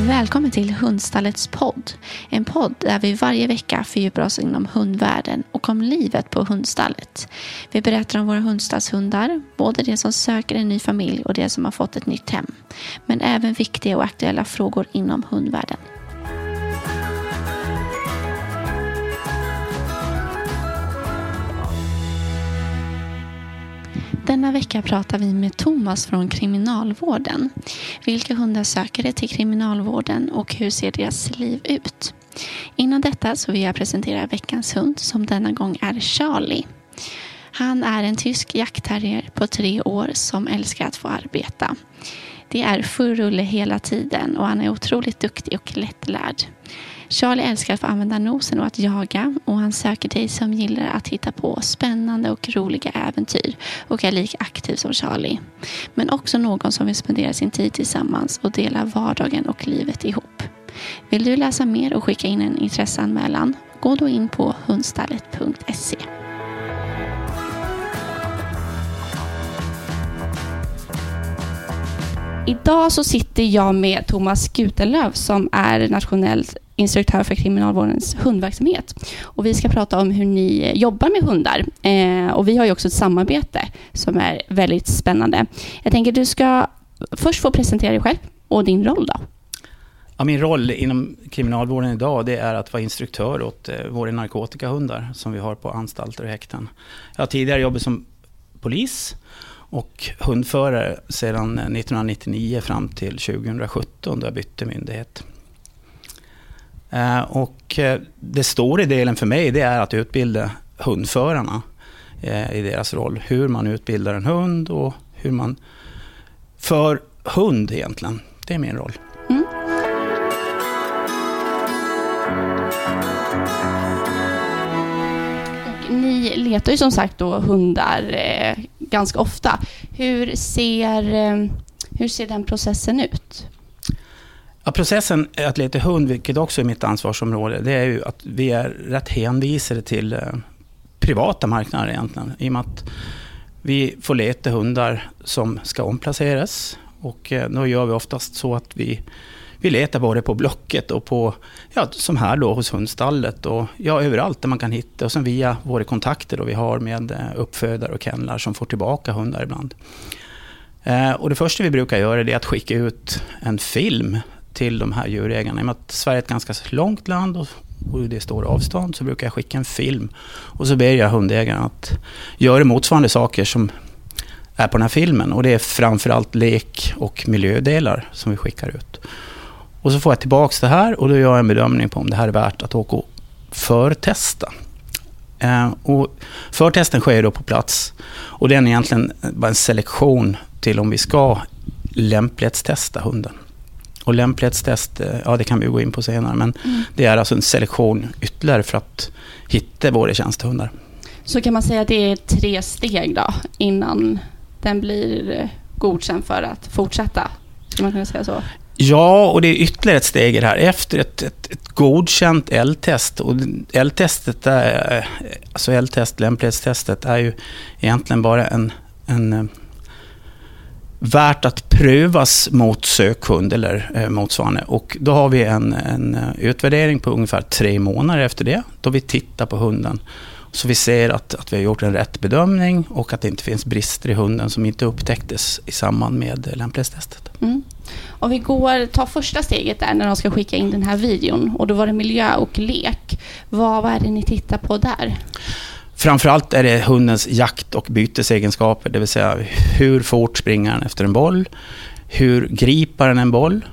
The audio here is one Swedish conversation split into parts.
Välkommen till Hundstallets podd. En podd där vi varje vecka fördjupar oss inom hundvärlden och om livet på hundstallet. Vi berättar om våra hundstallshundar, både de som söker en ny familj och de som har fått ett nytt hem. Men även viktiga och aktuella frågor inom hundvärlden. Denna vecka pratar vi med Thomas från Kriminalvården. Vilka hundar söker det till Kriminalvården och hur ser deras liv ut? Innan detta så vill jag presentera veckans hund som denna gång är Charlie. Han är en tysk jaktterrier på tre år som älskar att få arbeta. Det är full rulle hela tiden och han är otroligt duktig och lättlärd. Charlie älskar att få använda nosen och att jaga och han söker dig som gillar att hitta på spännande och roliga äventyr och är lika aktiv som Charlie. Men också någon som vill spendera sin tid tillsammans och dela vardagen och livet ihop. Vill du läsa mer och skicka in en intresseanmälan? Gå då in på hundstallet.se. Idag så sitter jag med Thomas Gutelöv som är nationell instruktör för Kriminalvårdens hundverksamhet. Och vi ska prata om hur ni jobbar med hundar. Eh, och vi har ju också ett samarbete som är väldigt spännande. Jag tänker att du ska först få presentera dig själv och din roll då. Ja, min roll inom kriminalvården idag det är att vara instruktör åt eh, våra narkotikahundar som vi har på anstalter och häkten. Jag har tidigare jobbat som polis och hundförare sedan eh, 1999 fram till 2017 då jag bytte myndighet. Eh, och eh, det stora delen för mig det är att utbilda hundförarna eh, i deras roll. Hur man utbildar en hund och hur man för hund egentligen. Det är min roll. Mm. ni letar ju som sagt då hundar eh, ganska ofta. Hur ser, eh, hur ser den processen ut? Ja, processen att leta hund, vilket också är mitt ansvarsområde, det är ju att vi är rätt hänvisade till eh, privata marknader egentligen. I och med att vi får leta hundar som ska omplaceras. Och eh, då gör vi oftast så att vi, vi letar både på Blocket och på, ja, som här då hos hundstallet och ja, överallt där man kan hitta. Och sen via våra kontakter då vi har med eh, uppfödare och kennlar som får tillbaka hundar ibland. Eh, och det första vi brukar göra är att skicka ut en film till de här djurägarna. I och med att Sverige är ett ganska långt land och, och det är stora avstånd så brukar jag skicka en film. Och så ber jag hundägaren att göra motsvarande saker som är på den här filmen. Och det är framförallt lek och miljödelar som vi skickar ut. Och så får jag tillbaka det här och då gör jag en bedömning på om det här är värt att åka och förtesta. Eh, och förtesten sker då på plats. Och den är egentligen bara en selektion till om vi ska lämplighetstesta hunden. Och lämplighetstest, eh, ja det kan vi gå in på senare, men mm. det är alltså en selektion ytterligare för att hitta våra tjänstehundar. Så kan man säga att det är tre steg då, innan den blir eh, godkänd för att fortsätta? Skulle man kunna säga så? Ja, och det är ytterligare ett steg i det här. Efter ett, ett, ett godkänt L-test, och L-testet, är, alltså L-test, lämplighetstestet, är ju egentligen bara en, en värt att prövas mot sökhund eller eh, motsvarande. Och då har vi en, en eh, utvärdering på ungefär tre månader efter det, då vi tittar på hunden. Så vi ser att, att vi har gjort en rätt bedömning och att det inte finns brister i hunden som inte upptäcktes i samband med lämplighetstestet. Mm. Om vi går, tar första steget där när de ska skicka in den här videon och då var det miljö och lek. Vad, vad är det ni tittar på där? Framförallt är det hundens jakt och bytesegenskaper, det vill säga hur fort springer den efter en boll, hur griper den en boll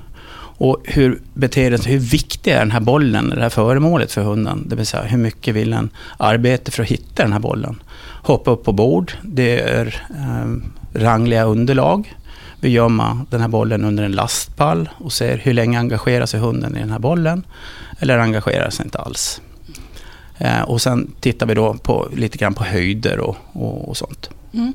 och hur beter den hur viktig är den här bollen, det här föremålet för hunden, det vill säga hur mycket vill den arbeta för att hitta den här bollen. Hoppa upp på bord, det är eh, rangliga underlag. Vi gömmer den här bollen under en lastpall och ser hur länge engagerar sig hunden i den här bollen, eller engagerar sig inte alls. Eh, och sen tittar vi då på, lite grann på höjder och, och, och sånt. Mm.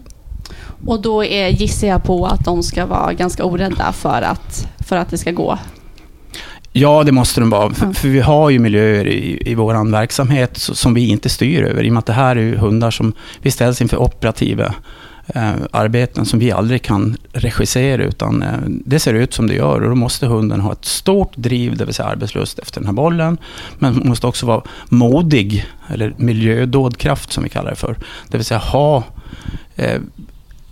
Och då är, gissar jag på att de ska vara ganska orädda för att, för att det ska gå? Ja, det måste de vara. För, för vi har ju miljöer i, i vår verksamhet som vi inte styr över. I och med att det här är hundar som vi ställs inför operativa eh, arbeten som vi aldrig kan regissera, utan eh, det ser ut som det gör och då måste hunden ha ett stort driv, det vill säga arbetslust efter den här bollen, men måste också vara modig, eller miljödådkraft som vi kallar det för. Det vill säga ha eh,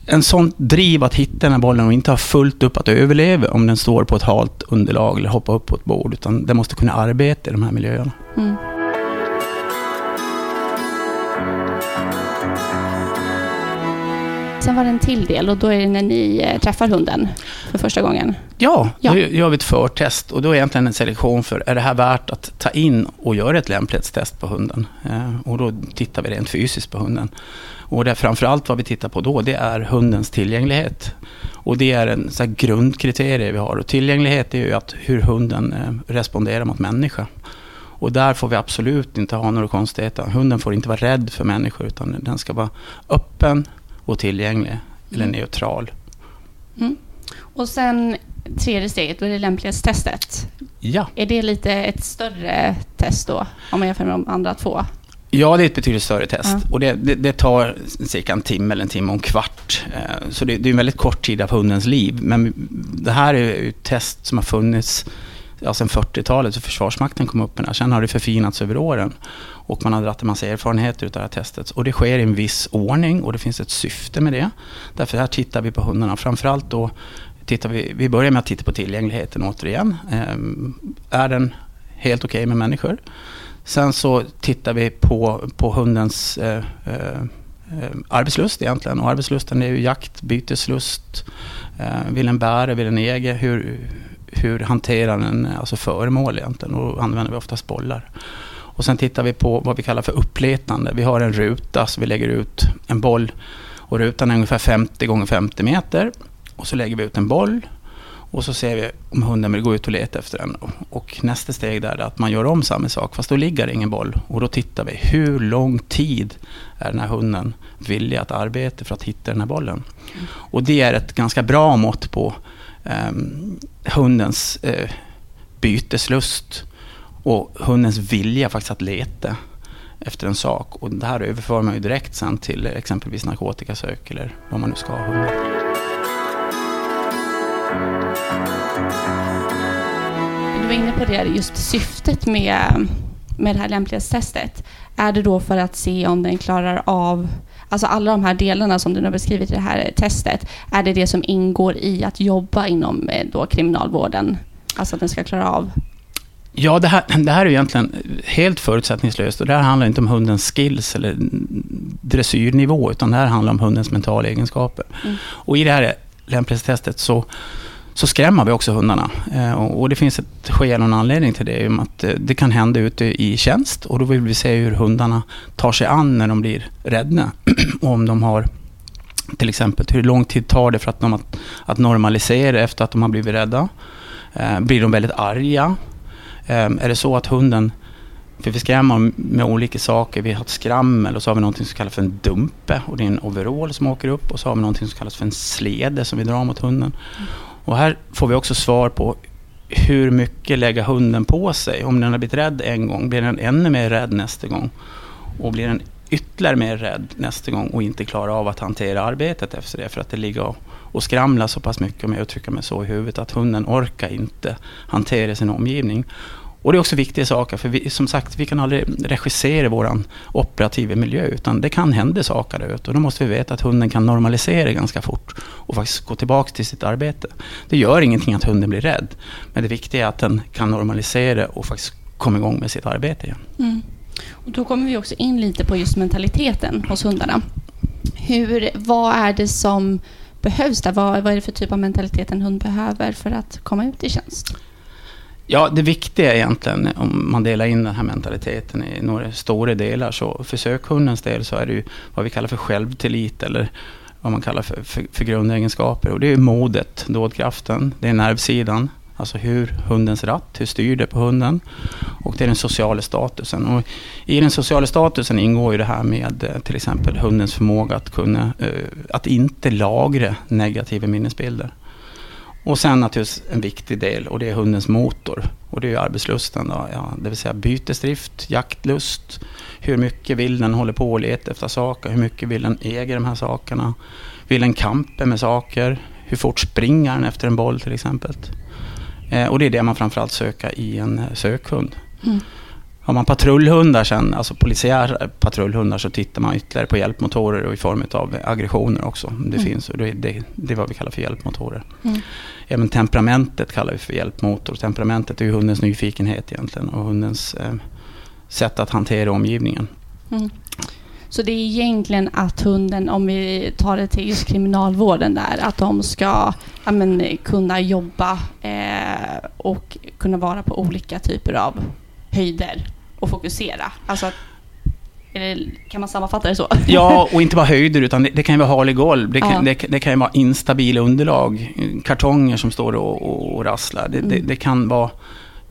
en sån driv att hitta den här bollen och inte ha fullt upp att överleva om den står på ett halt underlag eller hoppa upp på ett bord, utan den måste kunna arbeta i de här miljöerna. Mm. Sen var det en till del och då är det när ni eh, träffar hunden för första gången. Ja, ja. då gör vi ett förtest och då är egentligen en selektion för, är det här värt att ta in och göra ett lämplighetstest på hunden? Eh, och då tittar vi rent fysiskt på hunden. Och det framförallt vad vi tittar på då, det är hundens tillgänglighet. Och det är en så grundkriterie vi har. Och tillgänglighet är ju att hur hunden eh, responderar mot människa. Och där får vi absolut inte ha några konstigheter. Hunden får inte vara rädd för människor, utan den ska vara öppen, och tillgänglig eller mm. neutral. Mm. Och sen tredje steget, då är det lämplighetstestet. Ja. Är det lite ett större test då, om man jämför med de andra två? Ja, det är ett betydligt större test. Ja. Och det, det, det, tar cirka en timme eller en timme och en kvart. Eh, så det, det är en väldigt kort tid av hundens liv. Men det här är ett test som har funnits ja, sen 40-talet, så Försvarsmakten kom upp med det här. Sen har det förfinats över åren. Och man har dragit en massa erfarenheter av det här testet. Och det sker i en viss ordning och det finns ett syfte med det. Därför här tittar vi på hundarna. Framförallt då tittar vi, vi börjar med att titta på tillgängligheten återigen. Ehm, är den helt okej okay med människor? Sen så tittar vi på, på hundens eh, eh, eh arbetslust egentligen. Och arbetslusten är ju jakt, byteslust. Eh, vill den bära, vill den äga? Hur, hur hanterar den alltså föremål egentligen? Och då använder vi oftast bollar. Och sen tittar vi på vad vi kallar för uppletande. Vi har en ruta, så vi lägger ut en boll. Och rutan är ungefär 50 gånger 50 meter. Och så lägger vi ut en boll. Och så ser vi om hunden vill gå ut och leta efter den. Och nästa steg där är att man gör om samma sak, fast då ligger det ingen boll. Och då tittar vi, hur lång tid är den här hunden villig att arbeta för att hitta den här bollen? Och det är ett ganska bra mått på Ehm, hundens eh, byteslust och hundens vilja faktiskt att leta efter en sak. Och det här överför man ju direkt sen till exempelvis narkotikasök eller vad man nu ska ha hunden. Du var inne på det, just syftet med, med det här lämplighetstestet. Är det då för att se om den klarar av Alltså alla de här delarna som du har beskrivit i det här testet, är det det som ingår i att jobba inom eh, då kriminalvården? Alltså att den ska klara av Ja, det här, det här är egentligen helt förutsättningslöst. Och det här handlar inte om hundens skills eller dressyrnivå, utan det här handlar om hundens mentala egenskaper. Mm. Och i det här lämplighetstestet så, så skrämmer vi också hundarna. Eh, och det finns ett skäl och en anledning till det. Att eh, det kan hända ute i tjänst och då vill vi se hur hundarna tar sig an när de blir rädda. och om de har till exempel, hur lång tid tar det för att, de att, att normalisera efter att de har blivit rädda? Eh, blir de väldigt arga? Är det så att hunden, för vi skrämmer med olika saker. Vi har ett skrammel och så har vi något som kallas för en dumpe och det är en overall som åker upp och så har vi något som kallas för en slede som vi drar mot hunden. Och här får vi också svar på hur mycket lägga hunden på sig? Om den har blivit rädd en gång, blir den ännu mer rädd nästa gång? Och blir den ytterligare mer rädd nästa gång och inte klarar av att hantera arbetet efter det för att det ligger och, och skramlar så pass mycket, om jag uttrycker mig så, i huvudet att hunden orkar inte hantera sin omgivning. Och det är också viktiga saker, för vi, som sagt, vi kan aldrig regissera vår operativa miljö, utan det kan hända saker där ute. Och då måste vi veta att hunden kan normalisera ganska fort och faktiskt gå tillbaka till sitt arbete. Det gör ingenting att hunden blir rädd, men det viktiga är att den kan normalisera och faktiskt komma igång med sitt arbete igen. Mm. Och då kommer vi också in lite på just mentaliteten hos hundarna. Hur, vad är det som behövs där? Vad, vad är det för typ av mentalitet en hund behöver för att komma ut i tjänst? Ja, det viktiga egentligen, om man delar in den här mentaliteten i några stora delar, så för sökhundens del så är det ju vad vi kallar för självtillit, eller vad man kallar för, för, för grundegenskaper. Och det är modet, dådkraften, det är nervsidan, Alltså hur hundens ratt, hur styr det på hunden? Och det är den sociala statusen. Och I den sociala statusen ingår ju det här med eh, till exempel hundens förmåga att kunna, eh, att inte lagra negativa minnesbilder. Och sen naturligtvis en viktig del och det är hundens motor. Och det är ju arbetslusten då, ja, det vill säga bytesdrift, jaktlust. Hur mycket vill den hålla på och leta efter saker? Hur mycket vill den äga de här sakerna? Vill den kampa med saker? Hur fort springer den efter en boll till exempel? Eh, och det är det man framförallt söker i en sökhund. Mm. Har man patrullhundar sen, alltså polisiära patrullhundar, så tittar man ytterligare på hjälpmotorer och i form av aggressioner också. Det mm. finns, det, det, det är vad vi kallar för hjälpmotorer. Mm. Även temperamentet kallar vi för hjälpmotor. Temperamentet är ju hundens nyfikenhet egentligen och hundens eh, sätt att hantera omgivningen. Mm. Så det är egentligen att hunden, om vi tar det till just kriminalvården där, att de ska ja, men, kunna jobba eh, och kunna vara på olika typer av höjder och fokusera. Alltså kan man sammanfatta det så? Ja, och inte bara höjder, utan det, det kan ju vara hal golv. Det kan, ja. det, det, kan ju vara instabila underlag. Kartonger som står och, och, och rasslar. Det, mm. det, kan vara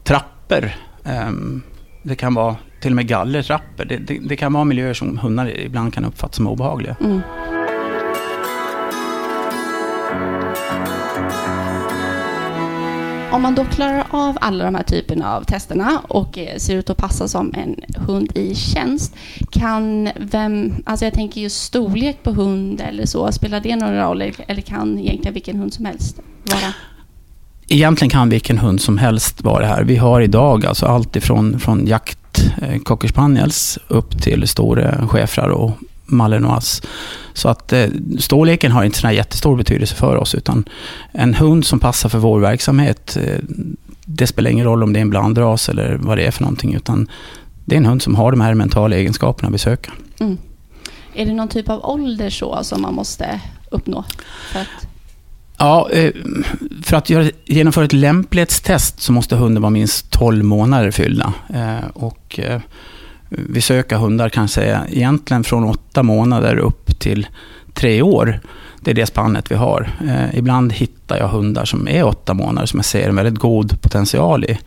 trappor. Um, det kan vara till och med gallertrappor. Det, kan vara miljöer som hundar ibland kan uppfatta som obehagliga. Mm. Eh, om man då klarar av alla de här typerna av testerna och eh, ser ut att passa som en hund i tjänst, kan vem, alltså jag tänker just storlek på hund eller så, spelar det någon roll eller kan egentligen vilken hund som helst vara? Egentligen kan vilken hund som helst vara här. Vi har idag alltså allt ifrån från jakt, eh, cocker spaniels, upp till stora schäfrar och malinois. Så att eh, storleken har inte så jättestor betydelse för oss, utan en hund som passar för vår verksamhet, eh, det spelar ingen roll om det är en blandras eller vad det är för någonting, utan det är en hund som har de här mentala egenskaperna vi söker. Mm. Är det någon typ av ålder så som man måste uppnå? För att... Ja, eh, för att göra, genomföra ett lämplighetstest så måste hunden vara minst 12 månader fyllda. Eh, och vi söker hundar kan säga egentligen från åtta månader upp till tre år. Det är det spannet vi har. Eh, ibland hittar jag hundar som är åtta månader som jag ser en väldigt god potential i.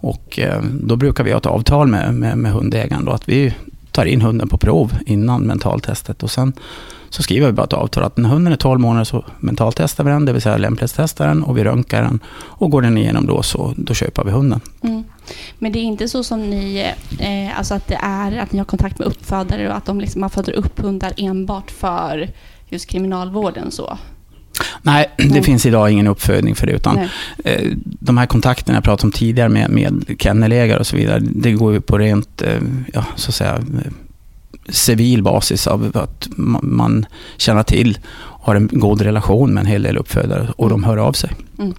Och eh, då brukar vi ha ett avtal med, med, med hundägaren då, att vi tar in hunden på prov innan mentaltestet och sen så skriver vi bara ett avtal att när hunden är 12 månader så mentaltestar vi den, det vill säga lämplighetstestar den och vi röntgar den. Och går den igenom då så då köper vi hunden. Mm. Men det är inte så som ni, eh, alltså att det är att ni har kontakt med uppfödare och att de liksom, man föder upp hundar enbart för just kriminalvården så? Nej, det Nej. finns idag ingen uppfödning för det. Utan eh, de här kontakterna jag pratade om tidigare med, med kennelägare och så vidare, det går ju på rent, eh, ja, så att säga, civil basis av att man känner till och har en god relation med en hel del uppfödare och de hör av sig. Mm. mm.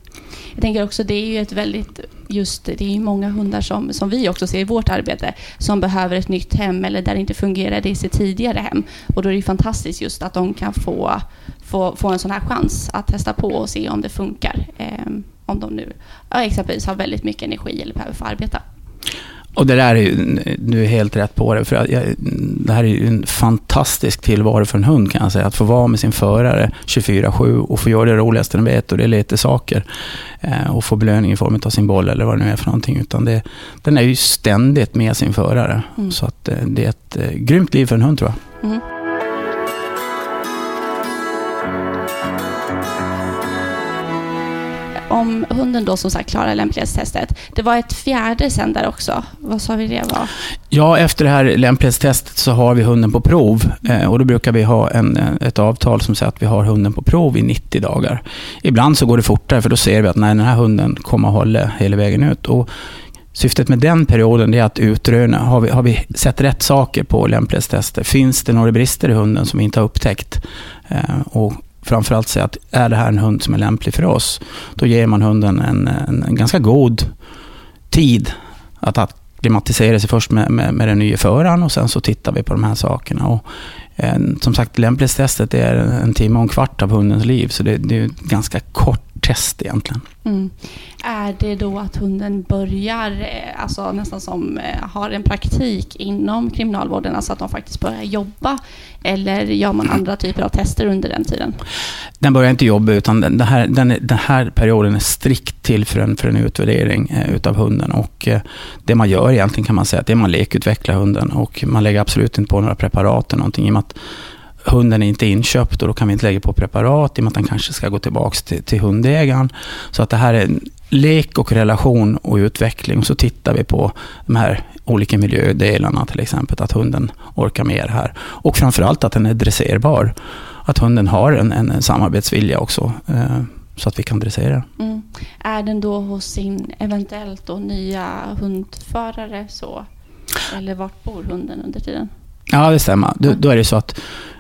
Jag tänker också, det är ju ett väldigt, just det är ju många hundar som, som vi också ser i vårt arbete, som behöver ett nytt hem eller där det inte fungerade i sitt tidigare hem. Och då är det ju fantastiskt just att de kan få, få, få en sån här chans att testa på och se om det funkar. Eh, om de nu ja, exempelvis har väldigt mycket energi eller behöver få arbeta. Och det där är ju, du är helt rätt på det, för jag, det här är ju en fantastisk tillvaro för en hund kan jag säga. Att få vara med sin förare 24-7 och få göra det roligaste den vet och det är lite saker. Eh, och få belöning i form av sin boll eller vad det nu är för någonting. Utan det, den är ju ständigt med sin förare. Mm. Så att eh, det är ett eh, grymt liv för en hund tror jag. Mm. Om hunden då som sagt klarar lämplighetstestet. Det var ett fjärde sen där också. Vad sa vi det var? Ja, efter det här lämplighetstestet så har vi hunden på prov. Eh, och då brukar vi ha en, eh, ett avtal som säger att vi har hunden på prov i 90 dagar. Ibland så går det fortare för då ser vi att nej, den här hunden kommer att hålla hela vägen ut. Och Syftet med den perioden är att utröna, har vi, har vi sett rätt saker på lämplighetstester? Finns det några brister i hunden som vi inte har upptäckt? Eh, och framförallt säga att är det här en hund som är lämplig för oss, då ger man hunden en, en, en ganska god tid att acklimatisera sig först med, med, med den nya föraren och sen så tittar vi på de här sakerna. Och, eh, som sagt, lämplighetstestet är en timme och en kvart av hundens liv, så det, det är ganska kort test egentligen. Mm. Är det då att hunden börjar, eh, alltså nästan som eh, har en praktik inom kriminalvården, alltså att de faktiskt börjar jobba? Eller gör man andra typer av tester under den tiden? Den börjar inte jobba, utan den här, den, den här perioden är strikt till för en, för en utvärdering eh, utav hunden. Och eh, det man gör egentligen kan man säga att det är man lekutvecklar hunden och man lägger absolut inte på några preparat eller någonting. I och med att hunden är inte inköpt och då kan vi inte lägga på preparat i och med att den kanske ska gå tillbaka till, till hundägaren. Så att det här är en lek och relation och utveckling. Och så tittar vi på de här olika miljödelarna, till exempel att hunden orkar mer här. Och framförallt att den är dresserbar. Att hunden har en, en samarbetsvilja också. Eh, så att vi kan dressera. Mm. Är den då hos sin eventuellt då nya hundförare så? Eller vart bor hunden under tiden? Ja, det stämmer. Då, då är det så att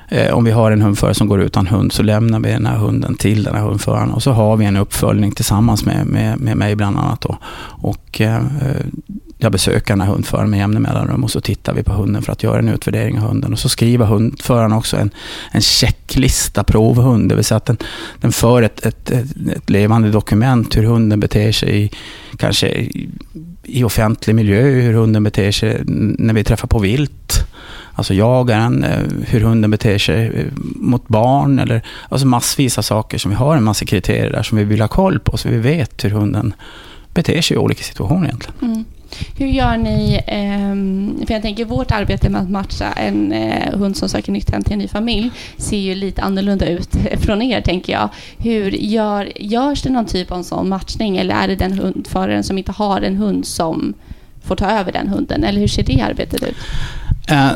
eh, om vi har en hundförare som går utan hund så lämnar vi den här hunden till den här hundföraren och så har vi en uppföljning tillsammans med, med, med mig bland annat. Då. Och, eh, jag besöker den här hundföraren med jämna mellanrum och så tittar vi på hunden för att göra en utvärdering av hunden. Och så skriver hundföraren också en, en checklista, provhund, det vill säga att den, den för ett, ett, ett, ett levande dokument hur hunden beter sig i, kanske i, i offentlig miljö, hur hunden beter sig när vi träffar på vilt. Alltså jagaren, eh, hur hunden beter sig eh, mot barn eller alltså massvis av saker som vi har en massa kriterier där som vi vill ha koll på så vi vet hur hunden beter sig i olika situationer egentligen. Mm. Hur gör ni, ehm, för jag tänker vårt arbete med att matcha en eh, hund som söker nytt hem till en ny familj ser ju lite annorlunda ut från er tänker jag. Hur gör, görs det någon typ av sån matchning eller är det den hundföraren som inte har en hund som får ta över den hunden? Eller hur ser det arbetet ut? Eh,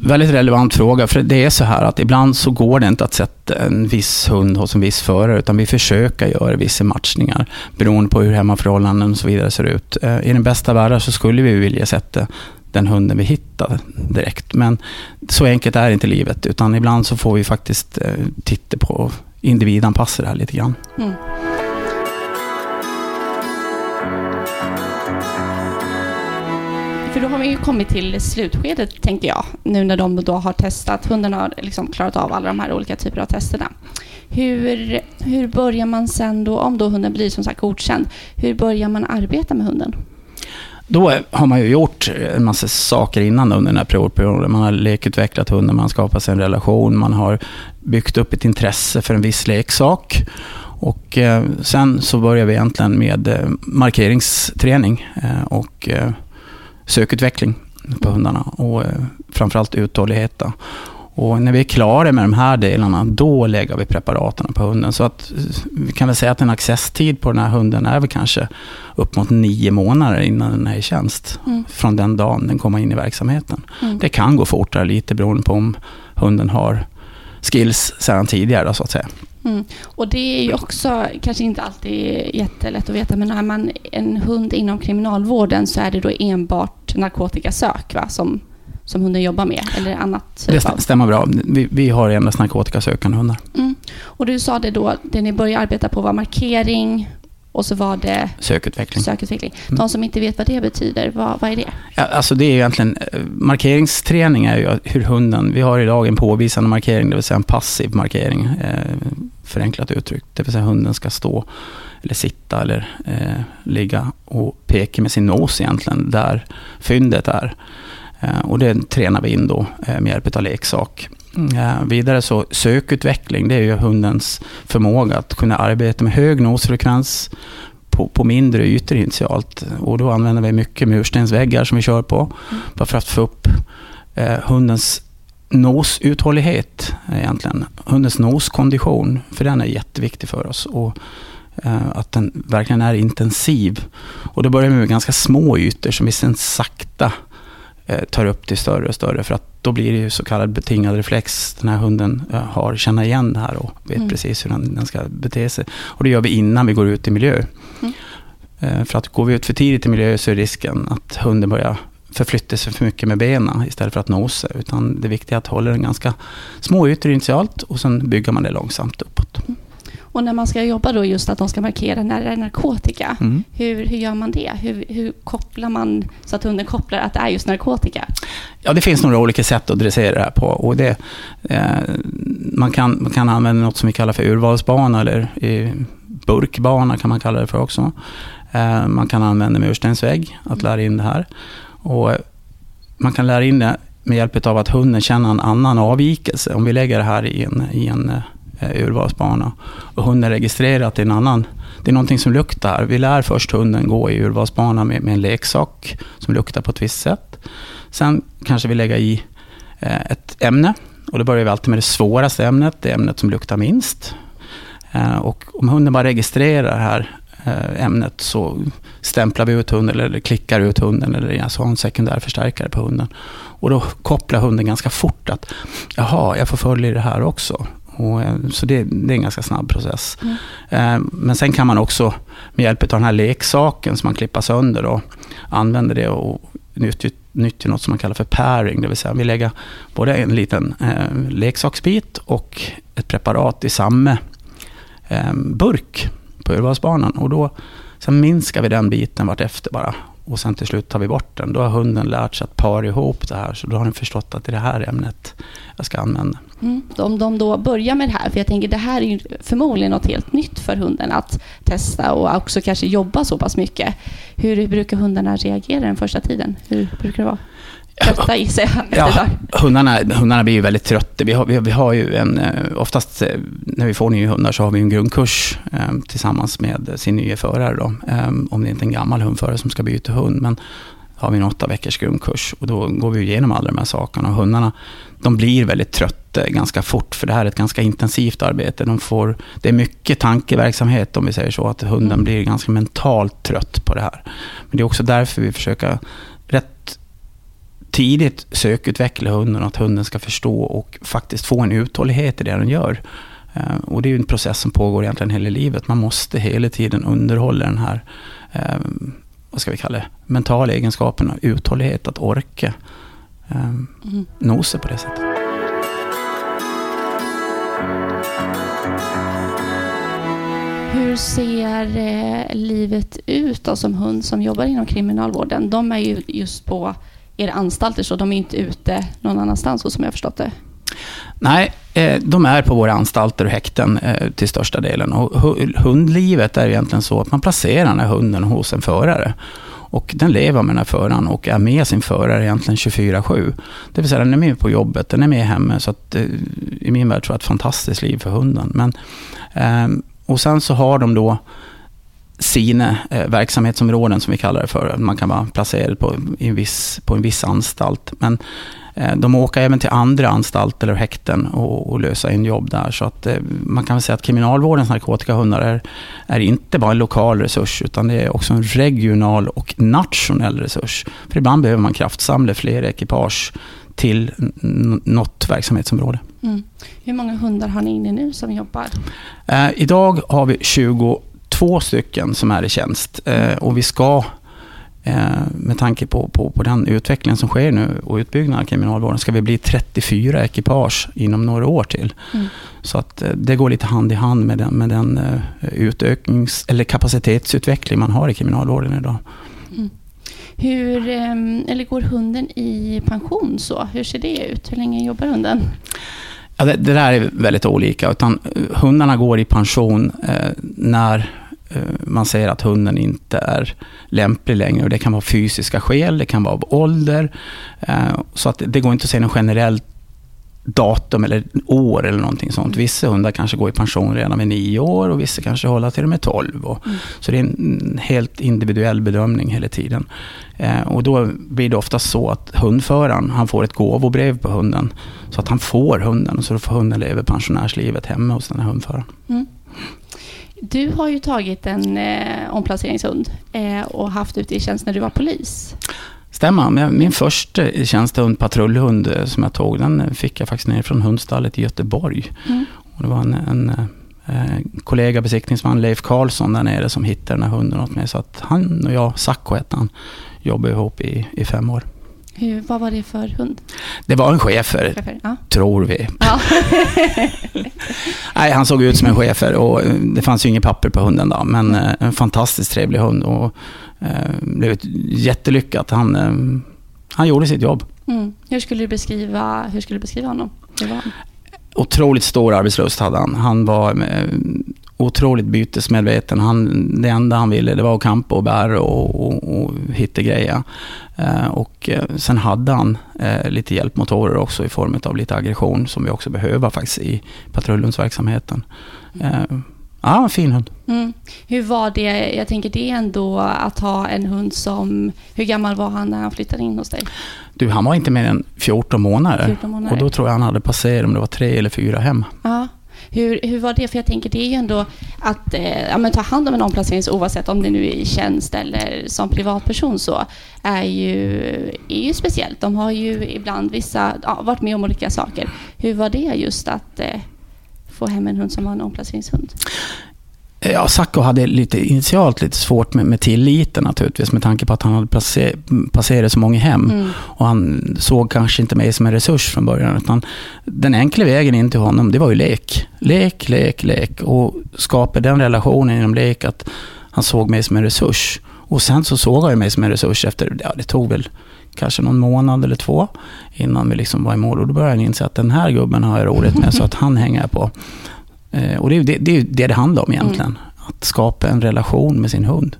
väldigt relevant fråga, för det är så här att ibland så går det inte att sätta en viss hund hos en viss förare, utan vi försöker göra vissa matchningar beroende på hur hemmaförhållanden och så vidare ser ut. Eh, I den bästa världen så skulle vi vilja sätta den hunden vi hittar direkt, men så enkelt är inte livet, utan ibland så får vi faktiskt eh, titta på individanpassa det här lite grann. Mm. För då har vi ju kommit till slutskedet, tänker jag, nu när de då har testat, hunden har liksom klarat av alla de här olika typerna av testerna. Hur, hur börjar man sen då, om då hunden blir som sagt godkänd, hur börjar man arbeta med hunden? Då har man ju gjort en massa saker innan under den här provperioden. Man har lekutvecklat hunden, man har skapat sig en relation, man har byggt upp ett intresse för en viss leksak. Och eh, sen så börjar vi egentligen med eh, markeringsträning eh, och sökutveckling på hundarna och eh, framförallt uthållighet. Och när vi är klara med de här delarna, då lägger vi preparaten på hunden. Så att vi kan väl säga att en accesstid på den här hunden är väl kanske upp mot nio månader innan den är i tjänst. Mm. Från den dagen den kommer in i verksamheten. Mm. Det kan gå fortare lite beroende på om hunden har skills sedan tidigare, så att säga. Mm. Och det är ju också kanske inte alltid jättelätt att veta, men har man en hund inom kriminalvården så är det då enbart narkotikasök va, som, som hunden jobbar med? Eller annat det stämmer bra. Vi, vi har endast narkotikasökande hundar. Mm. Och du sa det då, det ni började arbeta på var markering, och så var det sökutveckling. sökutveckling. Mm. De som inte vet vad det betyder, vad, vad är det? Ja, alltså det är egentligen, eh, markeringsträning är ju hur hunden, vi har idag en påvisande markering, det vill säga en passiv markering, eh, förenklat uttryckt. Det vill säga hunden ska stå eller sitta eller eh, ligga och peka med sin nos egentligen där fyndet är. Eh, och det tränar vi in då eh, med hjälp av leksak. Eh, vidare så sökutveckling, det är ju hundens förmåga att kunna arbeta med hög nosfrekvens på, på mindre ytor initialt. Och då använder vi mycket murstensväggar som vi kör på, mm. bara för att få upp eh, hundens nosuthållighet egentligen. Hundens noskondition, för den är jätteviktig för oss. Och, eh, att den verkligen är intensiv. Och då börjar vi med ganska små ytor som vi sen sakta eh, tar upp till större och större. För att då blir det ju så kallad betingad reflex. Den här hunden eh, har, känner igen det här och vet mm. precis hur den, den, ska bete sig. Och det gör vi innan vi går ut i miljö. Mm. Eh, för att går vi ut för tidigt i miljö så är risken att hunden börjar förflytta sig för mycket med benen istället för att nosa. Utan det viktiga är att hålla den ganska små ytor initialt och sen bygger man det långsamt uppåt. Mm. Och när man ska jobba då just att de ska markera när det är narkotika, mm. hur, hur gör man det? Hur, hur kopplar man så att hunden kopplar att det är just narkotika? Ja, det finns några olika sätt att dressera det här på. Och det, eh, man, kan, man kan använda något som vi kallar för urvalsbana eller eh, burkbana kan man kalla det för också. Eh, man kan använda murstensvägg att lära in det här. Och man kan lära in det med hjälp av att hunden känner en annan avvikelse. Om vi lägger det här i en, i en eh, urvalsbana och hunden registrerar att det är en annan det är någonting som luktar. Vi lär först hunden gå i urvalsbana med, med en leksak som luktar på ett visst sätt. Sen kanske vi lägger i eh, ett ämne Och då börjar vi alltid med det svåraste ämnet, det ämnet som luktar minst. Eh, och om hunden bara registrerar det här eh, ämnet så stämplar vi ut hunden eller klickar ut hunden eller alltså har en sekundär förstärkare på hunden. Och då kopplar hunden ganska fort att jaha, jag får följa det här också. Och, eh, så det, det, är en ganska snabb process. Mm. Men sen kan man också med hjälp av den här leksaken som man klippar sönder och använder det och nyttjar något som man kallar för pairing, det vill säga vi lägger både en liten eh, leksaksbit och ett preparat i samma eh, burk på urvalsbanan. Och då, sen minskar vi den biten vartefter bara. Och sen till slut tar vi bort den. Då har hunden lärt sig att para ihop det här. Så då har den förstått att det är det här ämnet jag ska använda. Mm. Om de då börjar med det här, för jag tänker det här är ju förmodligen något helt nytt för hunden att testa och också kanske jobba så pass mycket. Hur brukar hundarna reagera den första tiden? Hur brukar det vara? Trötta i sig ja, hundarna, hundarna blir ju väldigt trötta. Vi har, vi, vi har ju en, eh, oftast eh, när vi får nya hundar så har vi en grundkurs eh, tillsammans med sin nya förare. Då. Eh, om det inte är en gammal hundförare som ska byta hund. Men har vi en åtta veckors grundkurs och då går vi igenom alla de här sakerna. Och hundarna de blir väldigt trötta ganska fort för det här är ett ganska intensivt arbete. De får, det är mycket tankeverksamhet om vi säger så, att hunden mm. blir ganska mentalt trött på det här. Men det är också därför vi försöker tidigt sökutveckla hunden, att hunden ska förstå och faktiskt få en uthållighet i det den gör. Eh, och det är en process som pågår egentligen hela livet. Man måste hela tiden underhålla den här, eh, vad ska vi kalla det, mentala egenskapen, uthållighet, att orka eh, mm. nosa på det sättet. Hur ser eh, livet ut då, som hund som jobbar inom kriminalvården? De är ju just på era anstalter så de är inte ute någon annanstans så som jag förstått det. Nej, eh, de är på våra anstalter och häkten eh, till största delen. Och hundlivet är egentligen så att man placerar den här hunden hos en förare. Och den lever med den här föraren och är med sin förare egentligen 24-7. Det vill säga den är med på jobbet, den är med hemma. Så att, eh, i min värld tror jag ett fantastiskt liv för hunden. Men, ehm, och sen så har de då sina eh, verksamhetsområden som vi kallar det för. Man kan vara placerad på, en, viss, på en viss anstalt. Men eh, de åker även till andra anstalter eller häkten och, och löser in jobb där. Så att, eh, man kan väl säga att kriminalvårdens narkotikahundar är, är inte bara en lokal resurs utan det är också en regional och nationell resurs. För ibland behöver man kraftsamla fler ekipage till något verksamhetsområde. Mm. Hur många hundar har ni inne nu som jobbar? Eh, idag har vi 20 två stycken som är i tjänst. Eh, och vi ska, eh, med tanke på, på, på den utvecklingen som sker nu och utbyggnaden av kriminalvården, ska vi bli 34 ekipage inom några år till. Mm. Så att eh, det går lite hand i hand med den, med den utöknings eller kapacitetsutveckling man har i kriminalvården idag. Mm. Hur, eller går hunden i pension så? Hur ser det ut? Hur länge jobbar hunden? Ja, det, det, där är väldigt olika. Utan hundarna går i pension eh, när man säger att hunden inte är lämplig längre. Och det kan vara fysiska skäl, det kan vara av ålder. Eh, så att det går inte att säga något generellt datum eller år eller någonting sånt. Vissa hundar kanske går i pension redan vid nio år och vissa kanske håller till och med tolv. Och, mm. Så det är en helt individuell bedömning hela tiden. Eh, och då blir det ofta så att hundföraren han får ett gåvobrev på hunden. Så att han får hunden, så då får hunden leva pensionärslivet hemma hos den här hundföraren. Mm. Du har ju tagit en eh, omplaceringshund eh, och haft ute i tjänst när du var polis. Stämmer. Min första tjänstehund, patrullhund, eh, som jag tog, den fick jag faktiskt ner från hundstallet i Göteborg. Mm. Och det var en, en eh, kollega, besiktningsman, Leif Karlsson där nere som hittade den här hunden åt mig. Så att han och jag, Sacco hette han, jobbade ihop i, i fem år. Hur, vad var det för hund? Det var en schäfer, ja. tror vi. Ja. Nej, han såg ut som en schäfer och eh, det fanns ju inget papper på hunden då, men mm. en fantastiskt trevlig hund och eh, blev jättelyckat. Han, eh, han gjorde sitt jobb. Mm. Hur, skulle du beskriva, hur skulle du beskriva honom? Hur var han? Otroligt stor arbetslust hade han. Han var eh, otroligt bytesmedveten. Han, det enda han ville det var att kampa och bära och, och, och hitta grejer. Eh, och eh, sen hade han eh, lite hjälpmotorer också i form av lite aggression som vi också behöver faktiskt i patrullhundsverksamheten. Eh, Ja, en fin hund. Mm. Hur var det, jag tänker det ändå att ha en hund som, hur gammal var han när han flyttade in hos dig? Du, han var inte mer än 14 månader. 14 månader. Och då tror jag han hade passerat om det var tre eller fyra hem. Ja. Hur, hur var det? För jag tänker det är ju ändå att eh, ja, men ta hand om en omplacering oavsett om det nu är i tjänst eller som privatperson så är ju, är ju speciellt. De har ju ibland vissa, ja, varit med om olika saker. Hur var det just att eh, få hem en hund som var en omplaceringshund? Ja, Sacco hade lite, initialt lite svårt med, med tilliten naturligtvis med tanke på att han hade passer, passerat så många hem. Mm. Och han såg kanske inte mig som en resurs från början. Utan den enkla vägen in till honom, det var ju lek. Lek, lek, lek. Och skapa den relationen genom lek att han såg mig som en resurs. Och sen så såg han mig som en resurs efter, ja det tog väl kanske någon månad eller två innan vi liksom var i mål. Och då började han inse att den här gubben har jag roligt med så att han hänger jag på. Eh, och det är det, det, är det det handlar om egentligen. Mm. Att skapa en relation med sin hund.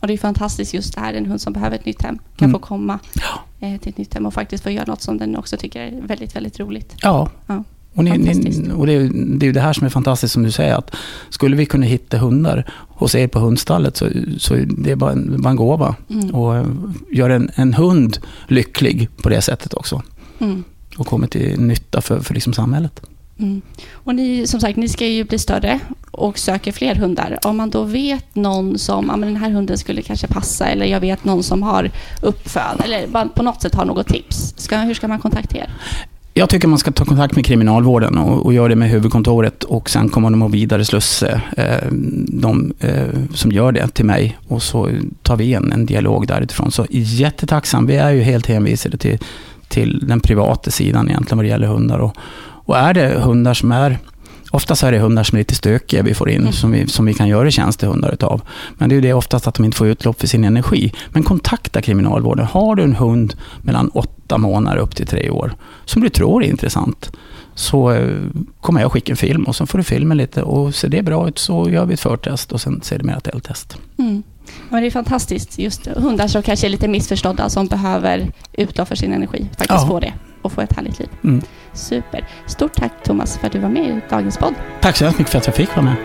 Och det är fantastiskt just det här, en hund som behöver ett nytt hem kan Mm. få komma Ja. eh, till ett nytt hem och faktiskt få göra något som den också tycker är väldigt, väldigt roligt. Ja. Ja. Och, ni, ni, och det, är, det är det här som är fantastiskt som du säger. att Skulle vi kunna hitta hundar hos er på hundstallet så, så är det bara en, bara en gåva. Mm. Och eh, gör en, en hund lycklig på det sättet också. Mm. Och kommer till nytta för, för liksom samhället. Mm. Och ni, som sagt, ni ska ju bli större och söker fler hundar. Om man då vet någon som, ja men den här hunden skulle kanske passa eller jag vet någon som har uppföd eller på något sätt har något tips. Ska, hur ska man kontakta er? Jag tycker man ska ta kontakt med kriminalvården och, och göra det med huvudkontoret och sen kommer de att vidare slussa eh, de eh, som gör det till mig och så tar vi en, en dialog därifrån. Så jättetacksam. Vi är ju helt hänvisade till, till den privata sidan egentligen vad det gäller hundar. Och, och är det hundar som är Oftast är det hundar som är lite stökiga vi får in, Mm. som, vi, som vi kan göra tjänstehundar utav. Men det är ju det oftast att de inte får utlopp för sin energi. Men kontakta kriminalvården. Har du en hund mellan åtta månader upp till tre år, som du tror är intressant, så eh, kommer jag skicka en film och så får du filmen lite och ser det bra ut så gör vi ett förtest och sen ser det mer ett eldtest. Mm. Men det är fantastiskt. Just hundar som kanske är lite missförstådda som behöver utlopp för sin energi. Faktiskt Ja. få det och få ett härligt liv. Mm. Super. Stort tack Thomas för att du var med i dagens podd. Tack så hemskt mycket för att jag fick vara med.